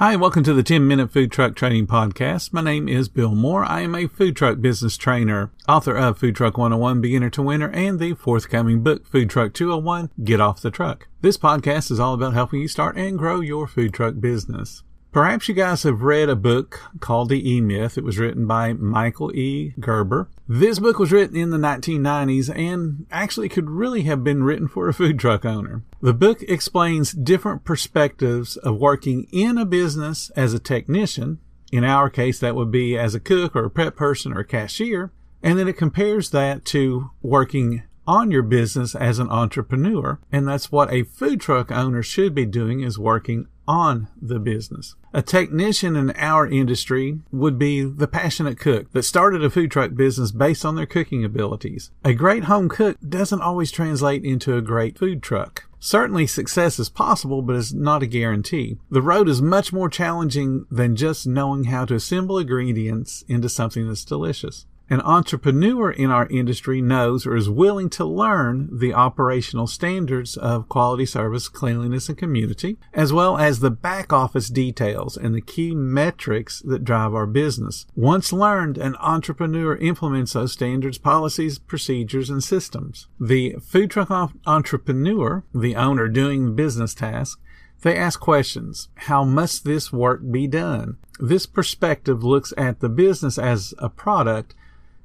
Hi, welcome to the 10 Minute Food Truck Training Podcast. My name is Bill Moore. I am a food truck business trainer, author of Food Truck 101 Beginner to Winner and the forthcoming book Food Truck 201 Get Off the Truck. This podcast is all about helping you start and grow your food truck business. Perhaps you guys have read a book called The E Myth. It was written by Michael E. Gerber. This book was written in the 1990s and actually could really have been written for a food truck owner. The book explains different perspectives of working in a business as a technician. In our case, that would be as a cook or a prep person or a cashier. And then it compares that to working on your business as an entrepreneur. And that's what a food truck owner should be doing is working on the business. A technician in our industry would be the passionate cook that started a food truck business based on their cooking abilities. A great home cook doesn't always translate into a great food truck. Certainly success is possible, but it's not a guarantee. The road is much more challenging than just knowing how to assemble ingredients into something that's delicious. An entrepreneur in our industry knows or is willing to learn the operational standards of quality service, cleanliness, and community, as well as the back office details and the key metrics that drive our business. Once learned, an entrepreneur implements those standards, policies, procedures, and systems. The food truck entrepreneur, the owner doing business task, they ask questions. How must this work be done? This perspective looks at the business as a product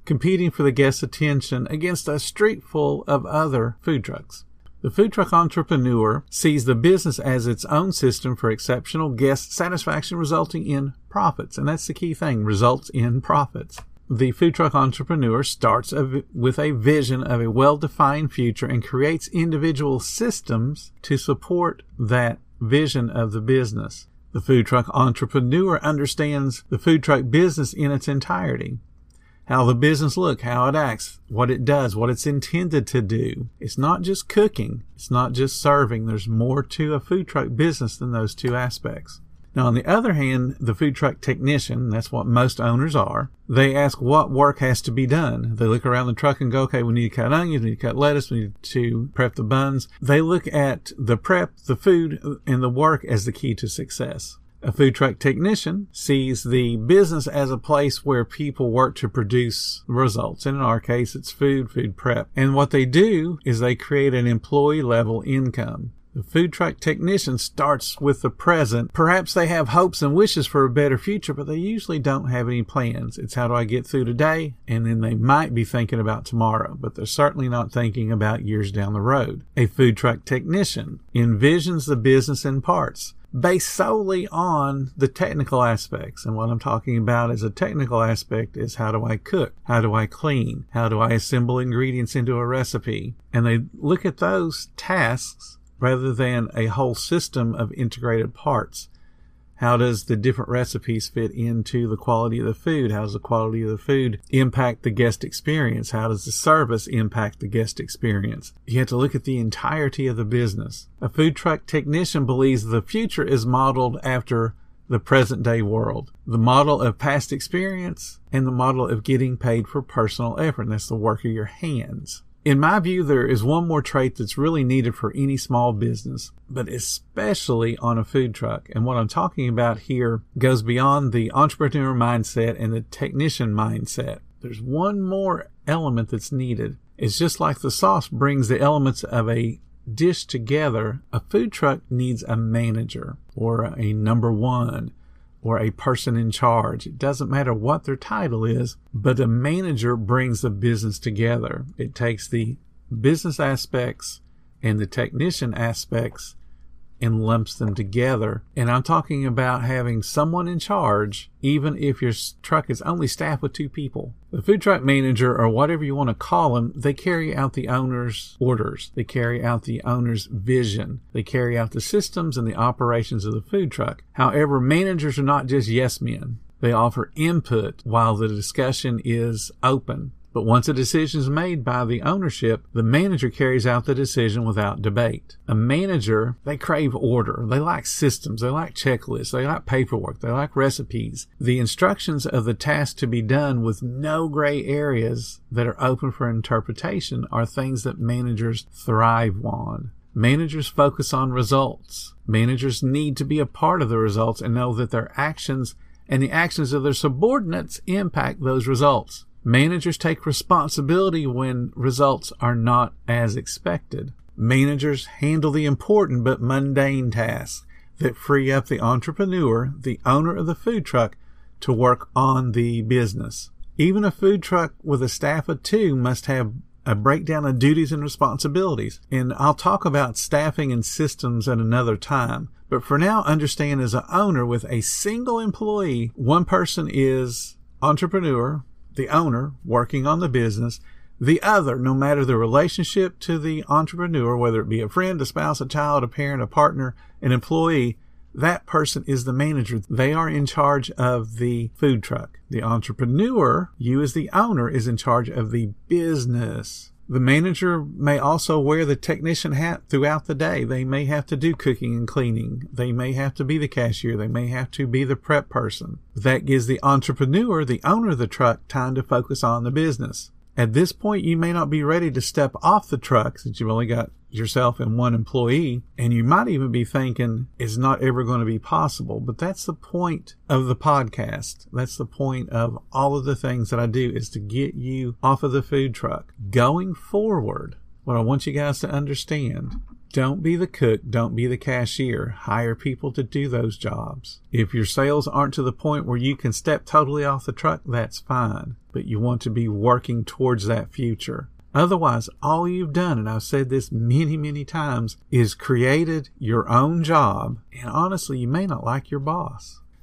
competing for the guest's attention against a street full of other food trucks. The food truck entrepreneur sees the business as its own system for exceptional guest satisfaction resulting in profits. And that's the key thing, results in profits. The food truck entrepreneur starts with a vision of a well-defined future and creates individual systems to support that vision of the business. The food truck entrepreneur understands the food truck business in its entirety how the business look, how it acts, what it does, what it's intended to do. It's not just cooking. It's not just serving. There's more to a food truck business than those two aspects. Now, on the other hand, the food truck technician, that's what most owners are, they ask what work has to be done. They look around the truck and go, okay, we need to cut onions, we need to cut lettuce, we need to prep the buns. They look at the prep, the food, and the work as the key to success. A food truck technician sees the business as a place where people work to produce results. And in our case, it's food, food prep. And what they do is they create an employee level income. The food truck technician starts with the present. Perhaps they have hopes and wishes for a better future, but they usually don't have any plans. It's how do I get through today? And then they might be thinking about tomorrow, but they're certainly not thinking about years down the road. A food truck technician envisions the business in parts based solely on the technical aspects. And what I'm talking about as a technical aspect is how do I cook? How do I clean? How do I assemble ingredients into a recipe? And they look at those tasks rather than a whole system of integrated parts. How does the different recipes fit into the quality of the food? How does the quality of the food impact the guest experience? How does the service impact the guest experience? You have to look at the entirety of the business. A food truck technician believes the future is modeled after the present day world. The model of past experience and the model of getting paid for personal effort. And that's the work of your hands. In my view, there is one more trait that's really needed for any small business, but especially on a food truck. And what I'm talking about here goes beyond the entrepreneur mindset and the technician mindset. There's one more element that's needed. It's just like the sauce brings the elements of a dish together. A food truck needs a manager or a number one or a person in charge. It doesn't matter what their title is, but a manager brings the business together. It takes the business aspects and the technician aspects and lumps them together. And I'm talking about having someone in charge, even if your truck is only staffed with two people. The food truck manager, or whatever you want to call them, they carry out the owner's orders. They carry out the owner's vision. They carry out the systems and the operations of the food truck. However, managers are not just yes men. They offer input while the discussion is open. But once a decision is made by the ownership, the manager carries out the decision without debate. A manager, they crave order. They like systems. They like checklists. They like paperwork. They like recipes. The instructions of the task to be done with no gray areas that are open for interpretation are things that managers thrive on. Managers focus on results. Managers need to be a part of the results and know that their actions and the actions of their subordinates impact those results. Managers take responsibility when results are not as expected. Managers handle the important but mundane tasks that free up the entrepreneur, the owner of the food truck, to work on the business. Even a food truck with a staff of two must have a breakdown of duties and responsibilities. And I'll talk about staffing and systems at another time. But for now, understand as an owner with a single employee, one person is entrepreneur, the owner working on the business, the other, no matter the relationship to the entrepreneur, whether it be a friend, a spouse, a child, a parent, a partner, an employee, that person is the manager. They are in charge of the food truck. The entrepreneur, you as the owner, is in charge of the business. The manager may also wear the technician hat throughout the day. They may have to do cooking and cleaning. They may have to be the cashier. They may have to be the prep person. That gives the entrepreneur, the owner of the truck, time to focus on the business. At this point, you may not be ready to step off the truck since you've only got yourself and one employee. And you might even be thinking it's not ever going to be possible. But that's the point of the podcast. That's the point of all of the things that I do is to get you off of the food truck. Going forward, what I want you guys to understand don't be the cook. Don't be the cashier. Hire people to do those jobs. If your sales aren't to the point where you can step totally off the truck, that's fine. But you want to be working towards that future. Otherwise, all you've done, and I've said this many, many times, is created your own job. And honestly, you may not like your boss.